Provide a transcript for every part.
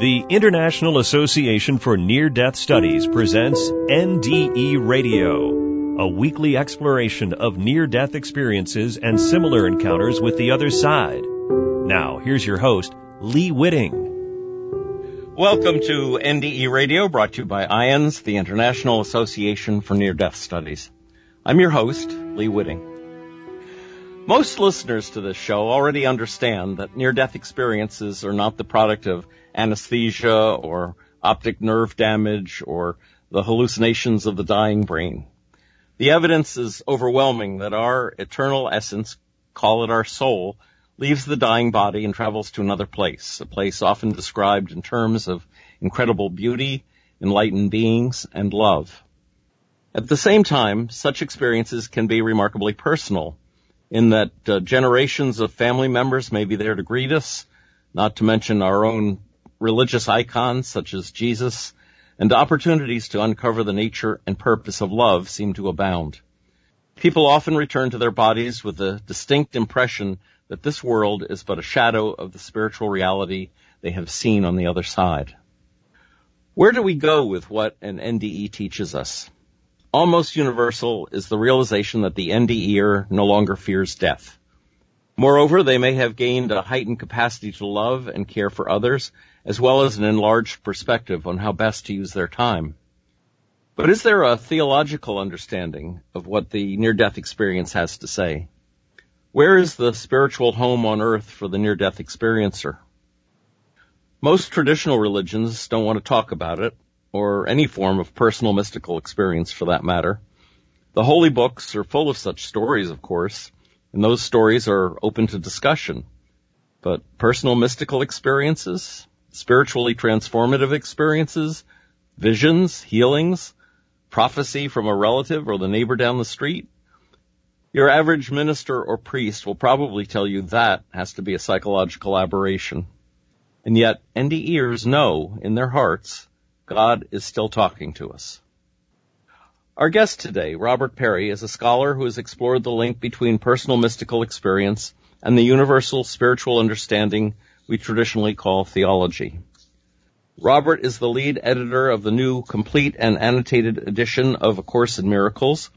The International Association for Near Death Studies presents NDE Radio, a weekly exploration of near death experiences and similar encounters with the other side. Now, here's your host, Lee Witting. Welcome to NDE Radio, brought to you by IANDS, the International Association for Near Death Studies. I'm your host, Lee Witting. Most listeners to this show already understand that near death experiences are not the product of anesthesia or optic nerve damage or the hallucinations of the dying brain. The evidence is overwhelming that our eternal essence, call it our soul, leaves the dying body and travels to another place, a place often described in terms of incredible beauty, enlightened beings, and love. At the same time, such experiences can be remarkably personal in that uh, generations of family members may be there to greet us, not to mention our own religious icons such as Jesus, and opportunities to uncover the nature and purpose of love seem to abound. People often return to their bodies with a distinct impression that this world is but a shadow of the spiritual reality they have seen on the other side. Where do we go with what an NDE teaches us? Almost universal is the realization that the NDEer no longer fears death. Moreover, they may have gained a heightened capacity to love and care for others as well as an enlarged perspective on how best to use their time. But is there a theological understanding of what the near-death experience has to say? Where is the spiritual home on earth for the near-death experiencer? Most traditional religions don't want to talk about it, or any form of personal mystical experience for that matter. The holy books are full of such stories, of course, and those stories are open to discussion. But personal mystical experiences? spiritually transformative experiences, visions, healings, prophecy from a relative or the neighbor down the street. Your average minister or priest will probably tell you that has to be a psychological aberration. And yet, NDEers know in their hearts God is still talking to us. Our guest today, Robert Perry, is a scholar who has explored the link between personal mystical experience and the universal spiritual understanding we traditionally call theology. Robert is the lead editor of the new complete and annotated edition of A Course in Miracles,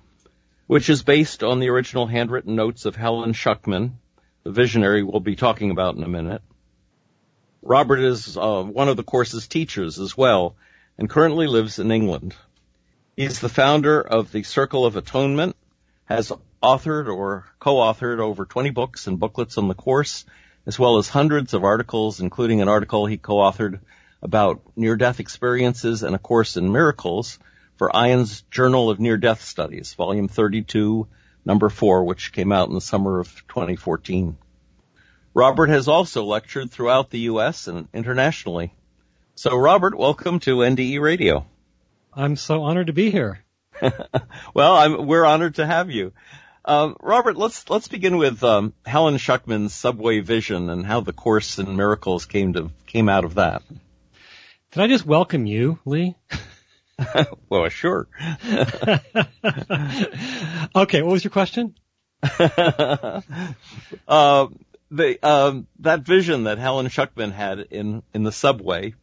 which is based on the original handwritten notes of Helen Schucman, the visionary we'll be talking about in a minute. Robert is uh, one of the course's teachers as well, and currently lives in England. He's the founder of the Circle of Atonement, has authored or co-authored over 20 books and booklets on the course, as well as hundreds of articles, including an article he co-authored about near-death experiences and a course in miracles for IANDS Journal of Near-Death Studies, volume 32, number 4, which came out in the summer of 2014. Robert has also lectured throughout the U.S. and internationally. So Robert, welcome to NDE Radio. I'm so honored to be here. well, I'm, we're honored to have you. Um, Robert, let's let's begin with um, Helen Schucman's Subway Vision and how the Course in Miracles came to came out of that. Can I just welcome you, Lee? well, sure. okay, what was your question? uh, the um, that vision that Helen Schucman had in in the subway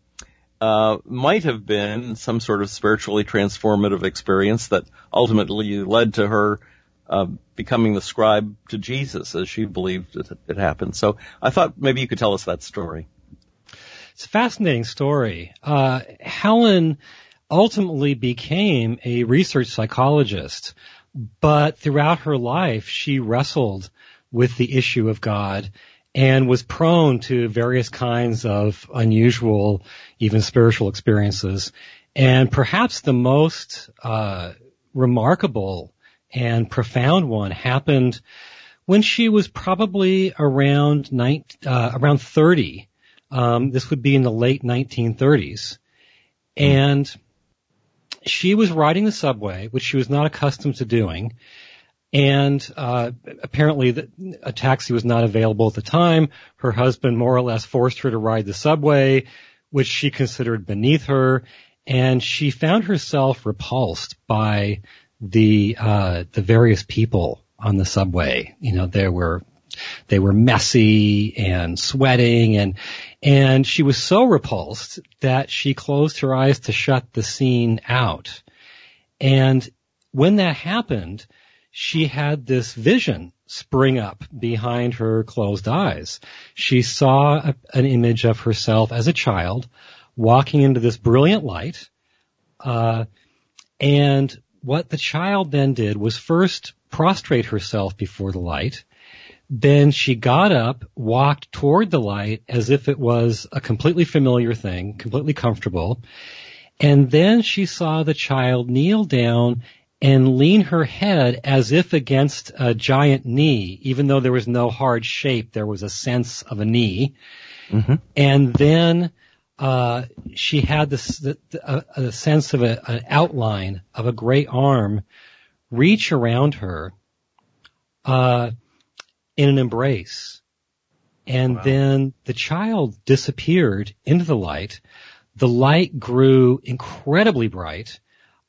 uh, might have been some sort of spiritually transformative experience that ultimately led to her uh, becoming the scribe to Jesus as she believed it, it happened. So I thought maybe you could tell us that story. It's a fascinating story. Uh, Helen ultimately became a research psychologist, but throughout her life she wrestled with the issue of God and was prone to various kinds of unusual, even spiritual experiences. And perhaps the most uh, remarkable and profound one happened when she was probably around nine, uh, around 30. Um, this would be in the late 1930s. And she was riding the subway, which she was not accustomed to doing. And uh, apparently, the, a taxi was not available at the time. Her husband more or less forced her to ride the subway, which she considered beneath her. And she found herself repulsed by the uh, the various people on the subway. You know, there were they were messy and sweating and, and she was so repulsed that she closed her eyes to shut the scene out. And when that happened, she had this vision spring up behind her closed eyes. She saw a, an image of herself as a child walking into this brilliant light, uh, and what the child then did was first prostrate herself before the light. Then she got up, walked toward the light as if it was a completely familiar thing, completely comfortable. And then she saw the child kneel down and lean her head as if against a giant knee, even though there was no hard shape, there was a sense of a knee. Mm-hmm. And then uh, she had this the, a, a, sense of a, an outline of a great arm reach around her uh, in an embrace, and wow. then the child disappeared into the light. The light grew incredibly bright.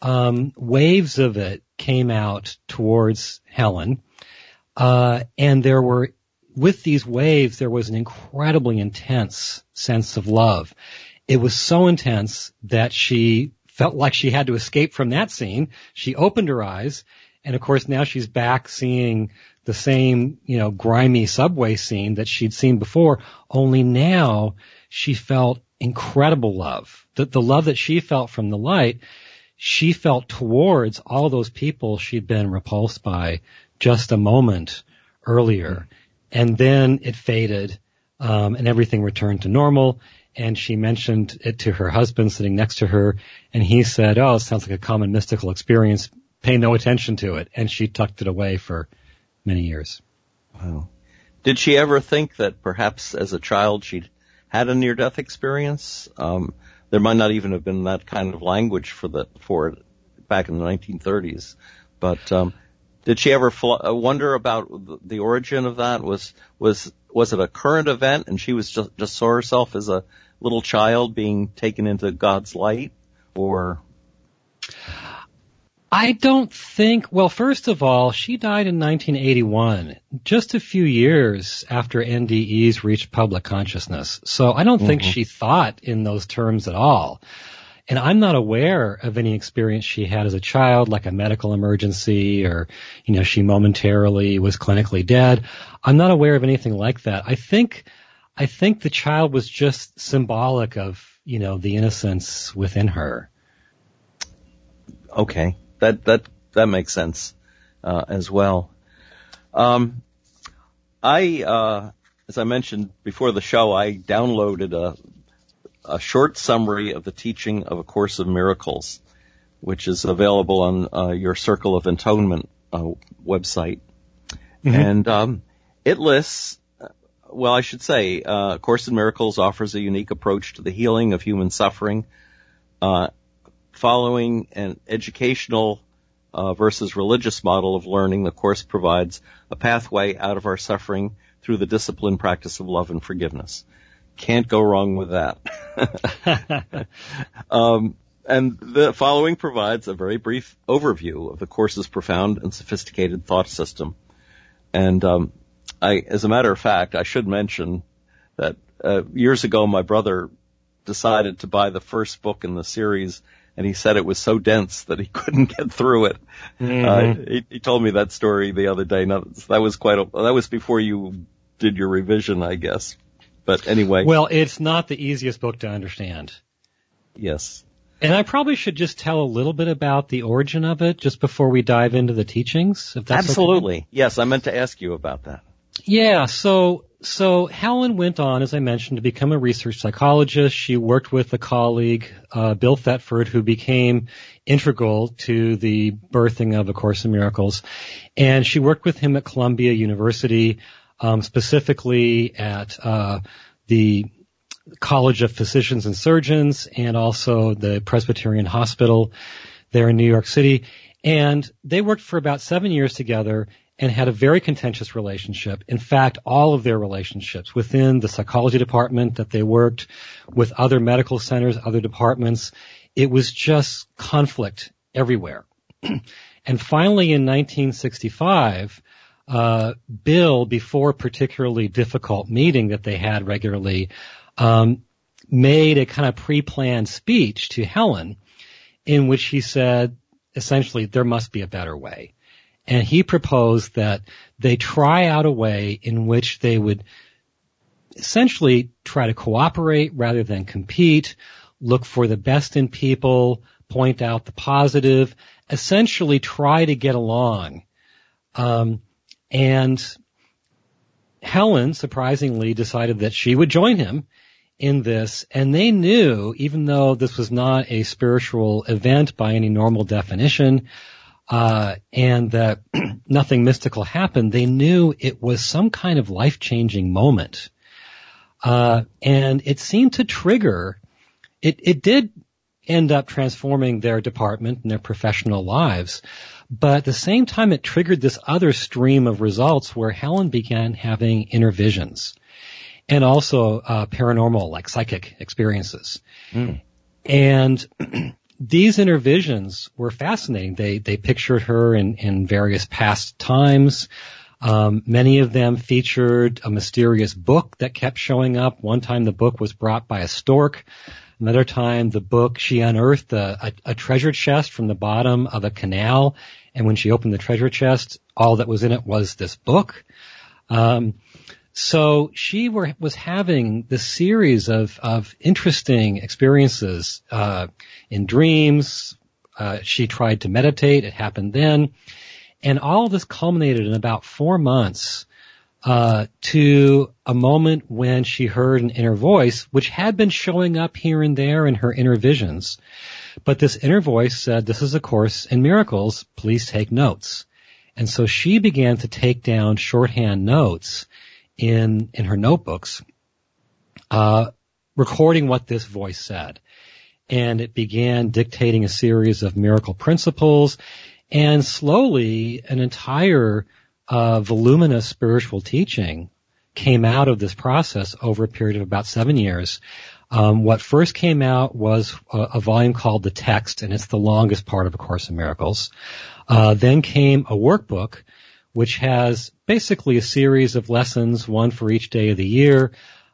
Um, waves of it came out towards Helen, uh, and there were with these waves, there was an incredibly intense sense of love. It was so intense that she felt like she had to escape from that scene. She opened her eyes, and of course now she's back seeing the same, you know, grimy subway scene that she'd seen before, only now she felt incredible love. The, the love that she felt from the light, she felt towards all those people she'd been repulsed by just a moment earlier. And then it faded, um, and everything returned to normal. And she mentioned it to her husband sitting next to her, and he said, "Oh, it sounds like a common mystical experience. Pay no attention to it." And she tucked it away for many years. Wow. Did she ever think that perhaps as a child she'd had a near-death experience? Um, there might not even have been that kind of language for the for it back in the 1930s, but um, did she ever fl- uh, wonder about the origin of that? Was was was it a current event, and she was just just saw herself as a little child being taken into God's light, or? I don't think, well, first of all, she died in 1981, just a few years after NDEs reached public consciousness. So I don't mm-hmm. think she thought in those terms at all. And I'm not aware of any experience she had as a child, like a medical emergency or, you know, she momentarily was clinically dead. I'm not aware of anything like that. I think, I think the child was just symbolic of, you know, the innocence within her. Okay. That, that, that makes sense, uh, as well. Um, I, uh, as I mentioned before the show, I downloaded a a short summary of the teaching of A Course of Miracles, which is available on uh, your Circle of Atonement uh, website. Mm-hmm. And um, it lists, well, I should say, uh, Course in Miracles offers a unique approach to the healing of human suffering, uh, following an educational uh, versus religious model of learning. The Course provides a pathway out of our suffering through the disciplined practice of love and forgiveness. Can't go wrong with that. um, and the following provides a very brief overview of the course's profound and sophisticated thought system. And um, I, as a matter of fact, I should mention that uh, years ago my brother decided to buy the first book in the series, and he said it was so dense that he couldn't get through it. Mm-hmm. Uh, he, he, told me that story the other day. Now that was quite a, that was before you did your revision, I guess. But anyway. Well, it's not the easiest book to understand. Yes. And I probably should just tell a little bit about the origin of it just before we dive into the teachings. If that's Absolutely. Okay. Yes, I meant to ask you about that. Yeah, so so Helen went on, as I mentioned, to become a research psychologist. She worked with a colleague, uh, Bill Thetford, who became integral to the birthing of A Course in Miracles. And she worked with him at Columbia University um, specifically at uh, the College of Physicians and Surgeons and also the Presbyterian Hospital there in New York City. And they worked for about seven years together and had a very contentious relationship. In fact, all of their relationships within the psychology department that they worked with other medical centers, other departments, it was just conflict everywhere. and finally in 1965, uh, Bill, before a particularly difficult meeting that they had regularly, um, made a kind of pre-planned speech to Helen in which he said, essentially, there must be a better way. And he proposed that they try out a way in which they would essentially try to cooperate rather than compete, look for the best in people, point out the positive, essentially try to get along. Um, and Helen surprisingly decided that she would join him in this, and they knew, even though this was not a spiritual event by any normal definition, uh, and that nothing mystical happened, they knew it was some kind of life-changing moment. Uh, and it seemed to trigger, it, it did end up transforming their department and their professional lives. But at the same time, it triggered this other stream of results where Helen began having inner visions and also uh, paranormal, like psychic experiences. Mm. And these inner visions were fascinating. They they pictured her in in various past times. Um, many of them featured a mysterious book that kept showing up. One time the book was brought by a stork. Another time the book, she unearthed a, a, a treasure chest from the bottom of a canal. And when she opened the treasure chest, all that was in it was this book. Um, so she were, was having this series of, of interesting experiences, uh, in dreams. Uh, she tried to meditate. It happened then. And all of this culminated in about four months uh, to a moment when she heard an inner voice, which had been showing up here and there in her inner visions. But this inner voice said, this is a course in miracles, please take notes. And so she began to take down shorthand notes in, in her notebooks, uh, recording what this voice said. And it began dictating a series of miracle principles and slowly an entire uh, voluminous spiritual teaching came out of this process over a period of about seven years. Um, what first came out was a, a, volume called The Text, and it's the longest part of A Course in Miracles. Uh, then came a workbook, which has basically a series of lessons, one for each day of the year,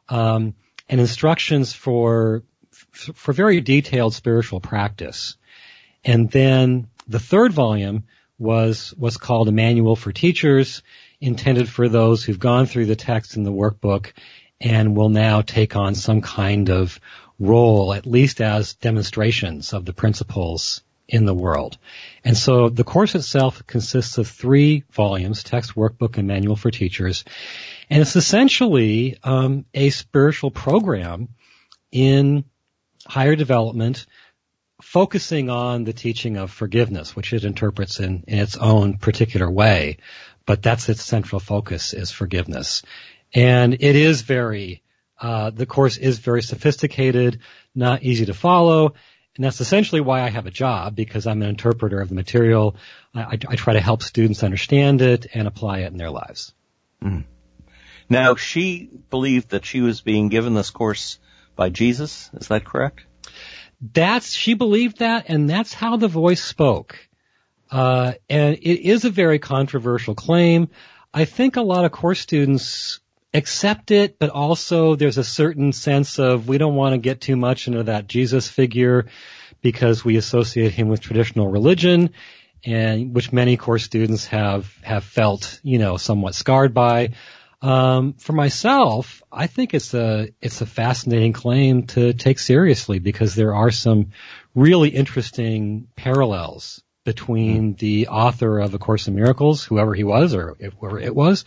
um, and instructions for for very detailed spiritual practice. And then the third volume was was called a manual for teachers, intended for those who've gone through the text in the workbook and will now take on some kind of role, at least as demonstrations of the principles in the world. And so the course itself consists of three volumes, text, workbook, and manual for teachers. And it's essentially um, a spiritual program in higher development focusing on the teaching of forgiveness, which it interprets in, in its own particular way, but that's its central focus is forgiveness. And it is very, uh, the course is very sophisticated, not easy to follow, and that's essentially why I have a job because I'm an interpreter of the material. I, I, I try to help students understand it and apply it in their lives. Mm. Now, she believed that she was being given this course by Jesus. Is that correct? That's, she believed that and that's how the voice spoke. Uh, and it is a very controversial claim. I think a lot of course students accept it, but also there's a certain sense of we don't want to get too much into that Jesus figure because we associate him with traditional religion and which many course students have, have felt, you know, somewhat scarred by. Um, for myself, I think it's a it's a fascinating claim to take seriously because there are some really interesting parallels between the author of A Course in Miracles, whoever he was or whoever it was,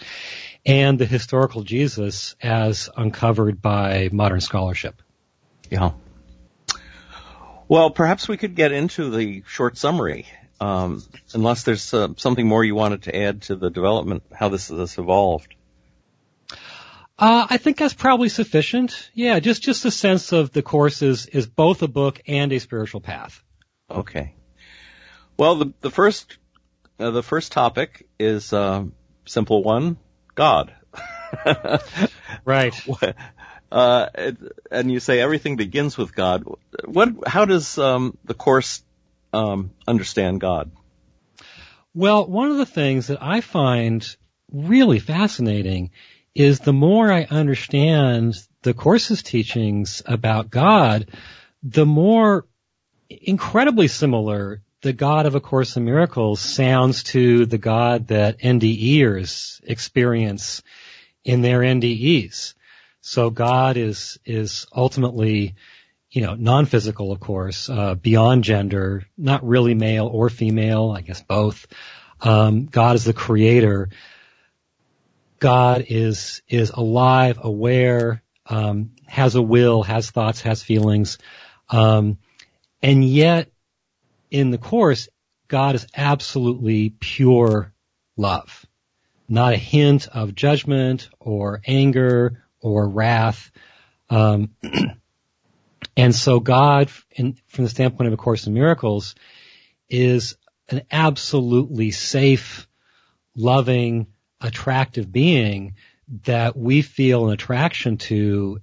and the historical Jesus as uncovered by modern scholarship. Yeah. Well, perhaps we could get into the short summary, um, unless there's uh, something more you wanted to add to the development, how this has evolved. Uh, I think that's probably sufficient. Yeah, just just a sense of the course is is both a book and a spiritual path. Okay. Well, the the first uh, the first topic is uh, simple one: God. right. Uh, and you say everything begins with God. What? How does um, the course um, understand God? Well, one of the things that I find really fascinating is the more I understand the course's teachings about God, the more incredibly similar the God of A Course in Miracles sounds to the God that NDEers experience in their NDEs. So God is, is ultimately, you know, non-physical, of course, uh, beyond gender, not really male or female, I guess both. Um, God is the creator. God is, is alive, aware, um, has a will, has thoughts, has feelings. Um, and yet in the course, God is absolutely pure love. Not a hint of judgment or anger or wrath. Um, and so God, in, from the standpoint of A Course in Miracles, is an absolutely safe, loving, attractive being that we feel an attraction to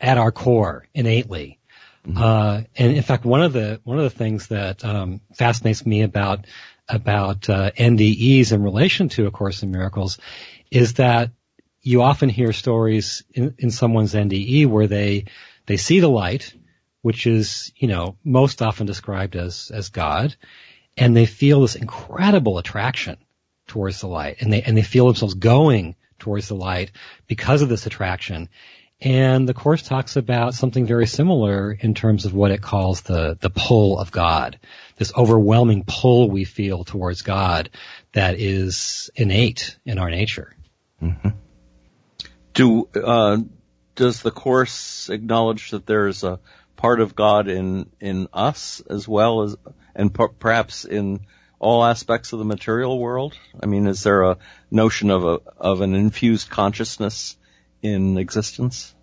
at our core innately. Mm-hmm. Uh, and in fact, one of the one of the things that um, fascinates me about about uh, NDEs in relation to A Course in Miracles is that you often hear stories in, in someone's NDE where they they see the light, which is you know most often described as as God, and they feel this incredible attraction towards the light, and they and they feel themselves going towards the light because of this attraction. And the Course talks about something very similar in terms of what it calls the, the pull of God. This overwhelming pull we feel towards God that is innate in our nature. Mm-hmm. Do, uh, does the Course acknowledge that there's a part of God in, in us as well as, and per- perhaps in all aspects of the material world? I mean, is there a notion of a, of an infused consciousness in existence?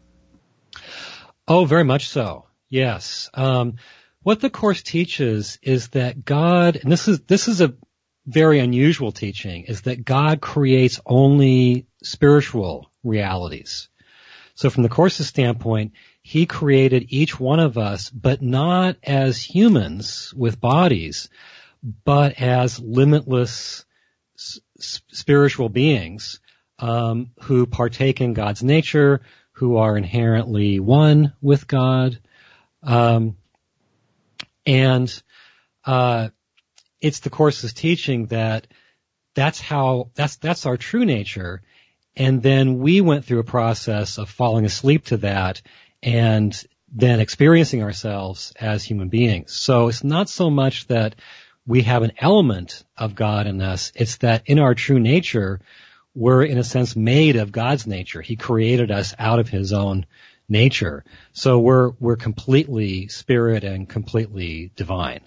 Oh, very much so. Yes. Um, what the course teaches is that God, and this is this is a very unusual teaching, is that God creates only spiritual realities. So from the course's standpoint, he created each one of us, but not as humans with bodies, but as limitless s- spiritual beings um, who partake in God's nature, who are inherently one with God, um, and uh, it's the course's teaching that that's how that's that's our true nature, and then we went through a process of falling asleep to that and then experiencing ourselves as human beings. So it's not so much that we have an element of God in us, it's that in our true nature, we're in a sense made of God's nature. He created us out of his own nature. So we're, we're completely spirit and completely divine.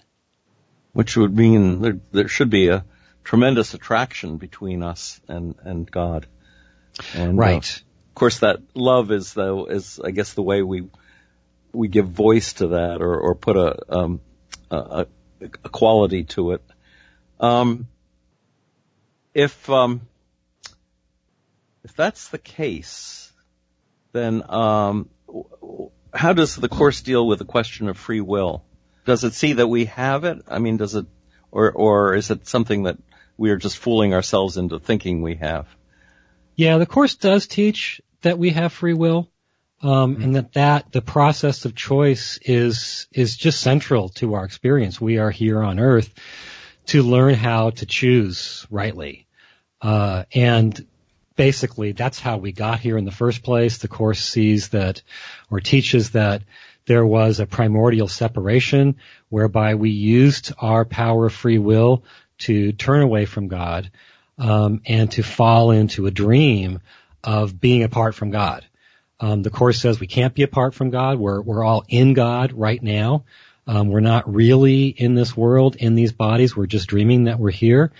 Which would mean there, there should be a tremendous attraction between us and, and God. And, uh, right. Uh, of course that love is though, is I guess the way we, we give voice to that or, or put a, um, a, a quality to it. Um, if, um, if that's the case, then um, how does the course deal with the question of free will? Does it see that we have it? I mean, does it, or or is it something that we are just fooling ourselves into thinking we have? Yeah, the course does teach that we have free will, um, mm-hmm. and that that the process of choice is is just central to our experience. We are here on Earth to learn how to choose rightly, uh, and basically that's how we got here in the first place. The course sees that or teaches that there was a primordial separation whereby we used our power of free will to turn away from God um, and to fall into a dream of being apart from God. Um, the course says we can't be apart from God. We're we're all in God right now. Um, we're not really in this world, in these bodies. We're just dreaming that we're here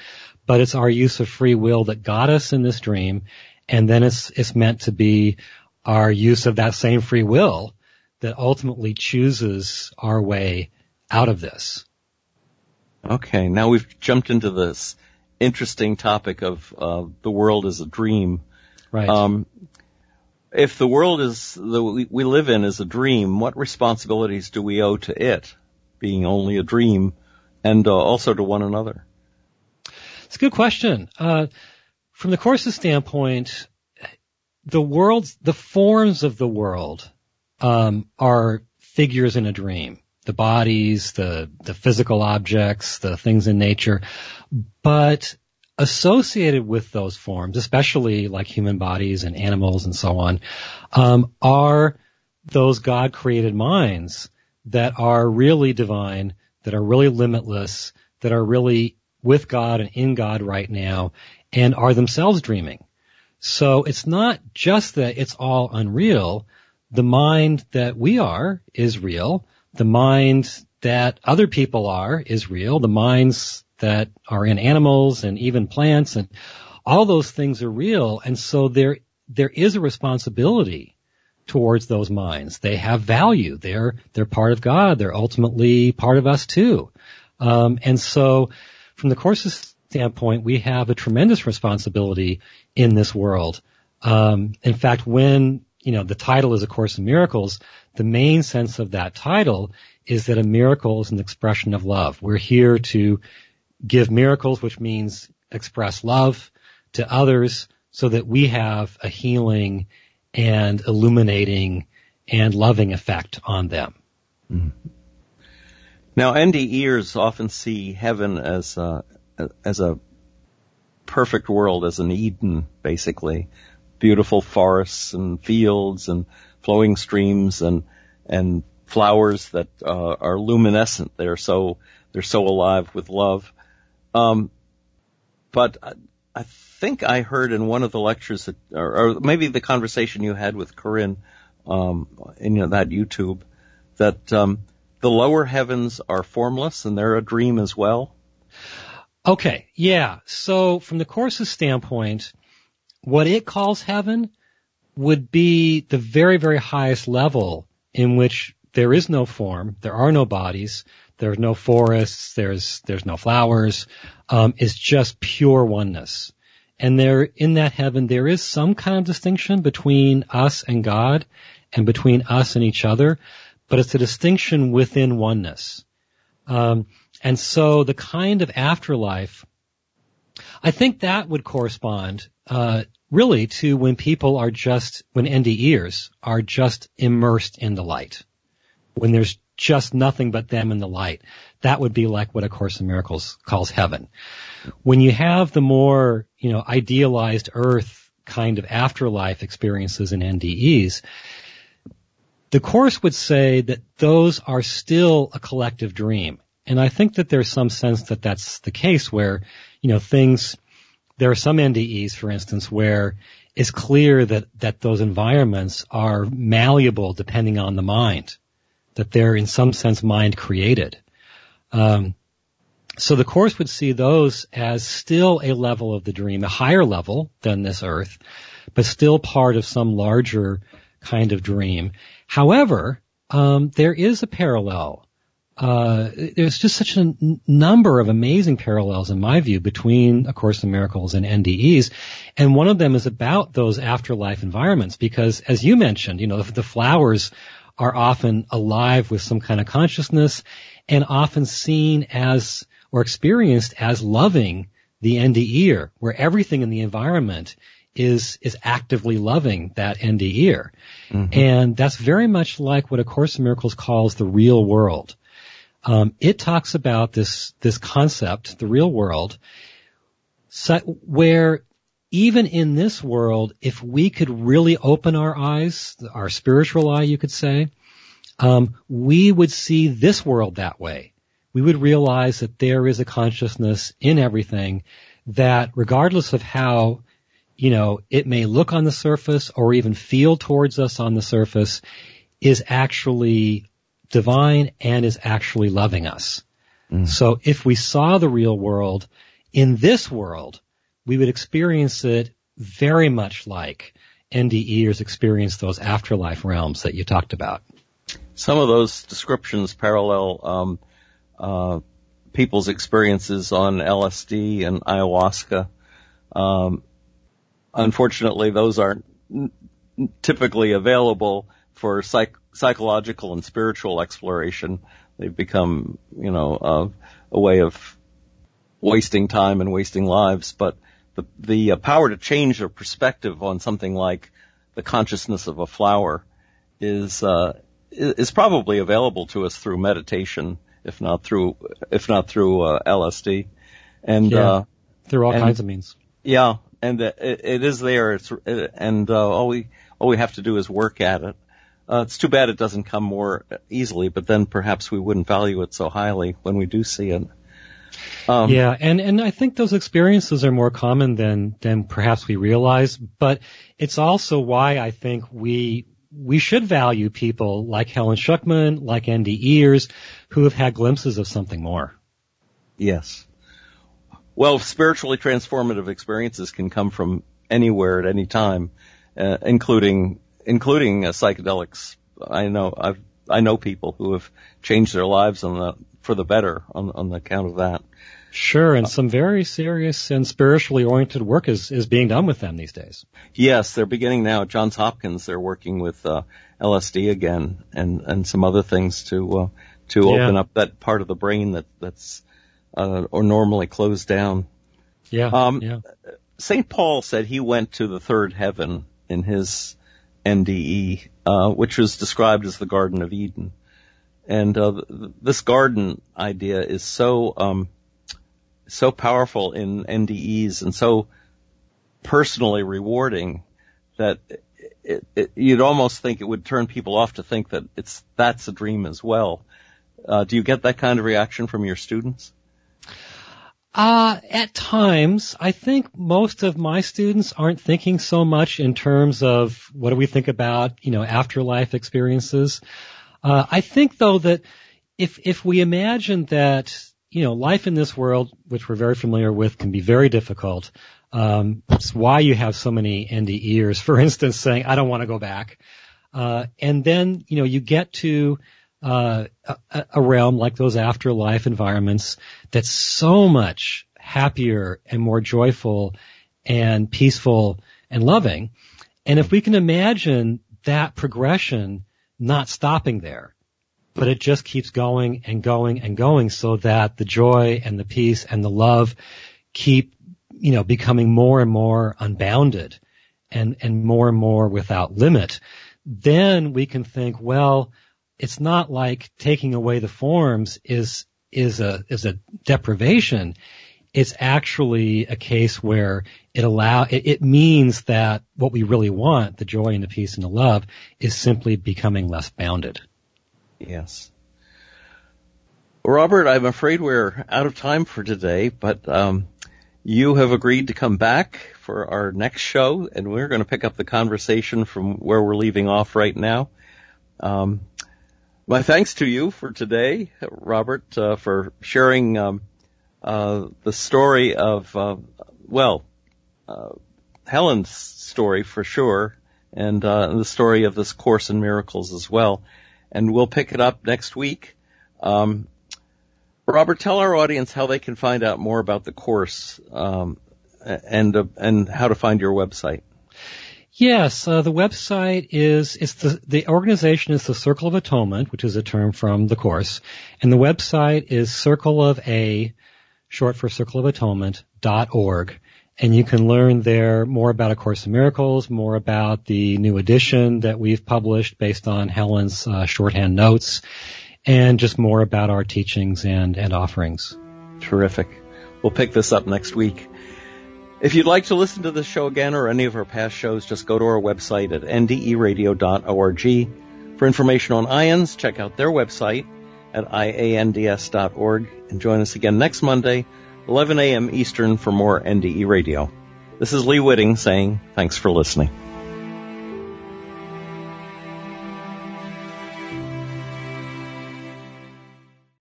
but it's our use of free will that got us in this dream. And then it's, it's meant to be our use of that same free will that ultimately chooses our way out of this. Okay. Now we've jumped into this interesting topic of uh, the world as a dream. Right. Um, if the world is the we live in is a dream, what responsibilities do we owe to it, being only a dream, and uh, also to one another? It's a good question. Uh, from the course's standpoint, the world's, the forms of the world, um, are figures in a dream. The bodies, the, the physical objects, the things in nature. But associated with those forms, especially like human bodies and animals and so on, um, are those God created minds that are really divine, that are really limitless, that are really with God and in God right now, and are themselves dreaming. So it's not just that it's all unreal. The mind that we are is real. The mind that other people are is real. The minds that are in animals and even plants and all those things are real. And so there, there is a responsibility towards those minds. They have value. They're, they're part of God. They're ultimately part of us too. Um, and so from the course's standpoint, we have a tremendous responsibility in this world. Um, in fact, when, you know, the title is A Course in Miracles, the main sense of that title is that a miracle is an expression of love. We're here to give miracles, which means express love to others so that we have a healing and illuminating and loving effect on them. Mm-hmm. Now, NDEers often see heaven as a, as a perfect world, as an Eden, basically. Beautiful forests and fields and flowing streams and, and flowers that uh, are luminescent. They're so, they're so alive with love. Um, but I, I think I heard in one of the lectures that, or, or maybe the conversation you had with Corinne, um, in you know, that YouTube, that, um, the lower heavens are formless and they're a dream as well. Okay. Yeah. So from the course's standpoint, what it calls heaven would be the very, very highest level in which there is no form, there are no bodies, there's no forests. There's there's no flowers. Um, it's just pure oneness. And there, in that heaven, there is some kind of distinction between us and God, and between us and each other, but it's a distinction within oneness. Um, and so the kind of afterlife, I think that would correspond uh, really to when people are just when NDEers are just immersed in the light, when there's just nothing but them in the light. That would be like what A Course in Miracles calls heaven. When you have the more, you know, idealized earth kind of afterlife experiences in NDEs, the Course would say that those are still a collective dream. And I think that there's some sense that that's the case where, you know, things, there are some NDEs, for instance, where it's clear that, that those environments are malleable depending on the mind that they're in some sense mind created. Um, so the course would see those as still a level of the dream, a higher level than this earth, but still part of some larger kind of dream. However, um, there is a parallel. Uh, there's just such a n- number of amazing parallels, in my view, between A Course in Miracles and NDEs, and one of them is about those afterlife environments. Because, as you mentioned, you know, the flowers are often alive with some kind of consciousness and often seen as or experienced as loving the NDEer, where everything in the environment is is actively loving that NDEer. Mm-hmm. And that's very much like what A Course in Miracles calls the real world. Um, it talks about this this concept, the real world, so, where even in this world, if we could really open our eyes, our spiritual eye, you could say, um, we would see this world that way. We would realize that there is a consciousness in everything that regardless of how, you know, it may look on the surface or even feel towards us on the surface is actually divine and is actually loving us. Mm. So if we saw the real world in this world, we would experience it very much like NDEers experience those afterlife realms that you talked about. Some of those descriptions parallel um, uh, people's experiences on LSD and ayahuasca. Um, unfortunately, those aren't typically available for psych- psychological and spiritual exploration. They've become, you know, uh, a way of wasting time and wasting lives. But the, the uh, power to change a perspective on something like the consciousness of a flower is, uh, is probably available to us through meditation, if not through, if not through, uh, LSD. And, Yeah. uh, Through all and- kinds of means. yeah, and uh, it, it is there. It's uh, and uh, all we all we have to do is work at it. Uh, it's too bad it doesn't come more easily, but then perhaps we wouldn't value it so highly when we do see it. Um, yeah, and and I think those experiences are more common than than perhaps we realize, but it's also why I think we we should value people like Helen Schucman, like NDEers, who have had glimpses of something more. Yes. Well, spiritually transformative experiences can come from anywhere at any time, uh, including including uh, psychedelics. I know I've I know people who have changed their lives on the for the better on on the account of that. Sure, and some very serious and spiritually oriented work is is being done with them these days. Yes, they're beginning now. At Johns Hopkins, they're working with uh, LSD again and and some other things to uh, to Yeah. open up that part of the brain that that's uh, or normally closed down. Yeah, Um, yeah. St. Paul said he went to the third heaven in his NDE, uh, which was described as the Garden of Eden. And uh, th- this garden idea is so um, so powerful in NDEs and so personally rewarding that it, it, you'd almost think it would turn people off to think that it's that's a dream as well. Uh, do you get that kind of reaction from your students? Uh, at times, I think most of my students aren't thinking so much in terms of what do we think about, you know, afterlife experiences. Uh, I think though that if, if we imagine that, you know, life in this world, which we're very familiar with, can be very difficult. Um, it's why you have so many NDEers, for instance, saying, I don't want to go back. Uh, and then, you know, you get to, uh, a, a realm like those afterlife environments that's so much happier and more joyful and peaceful and loving. And if we can imagine that progression not stopping there, but it just keeps going and going and going so that the joy and the peace and the love keep, you know, becoming more and more unbounded and, and more and more without limit, then we can think, well, it's not like taking away the forms is is a is a deprivation. It's actually a case where it allow it, it means that what we really want, the joy and the peace and the love, is simply becoming less bounded. Yes. Robert, I'm afraid we're out of time for today, but um, you have agreed to come back for our next show, and we're going to pick up the conversation from where we're leaving off right now. Um, my thanks to you for today, Robert, uh, for sharing um, uh, the story of, uh, well, uh, Helen's story for sure, and uh, the story of this Course in Miracles as well. And we'll pick it up next week. Um, Robert, tell our audience how they can find out more about the course um, and uh, and how to find your website. Yes, uh, the website is it's the the organization is the Circle of Atonement, which is a term from the course, and the website is Circle of A, short for Circle of Atonement dot org, and you can learn there more about A Course in Miracles, more about the new edition that we've published based on Helen's uh, shorthand notes, and just more about our teachings and and offerings. Terrific. We'll pick this up next week. If you'd like to listen to this show again or any of our past shows, just go to our website at nderadio.org. For information on IANDS, check out their website at iands.org and join us again next Monday, 11 a.m. Eastern for more NDE Radio. This is Lee Witting saying thanks for listening.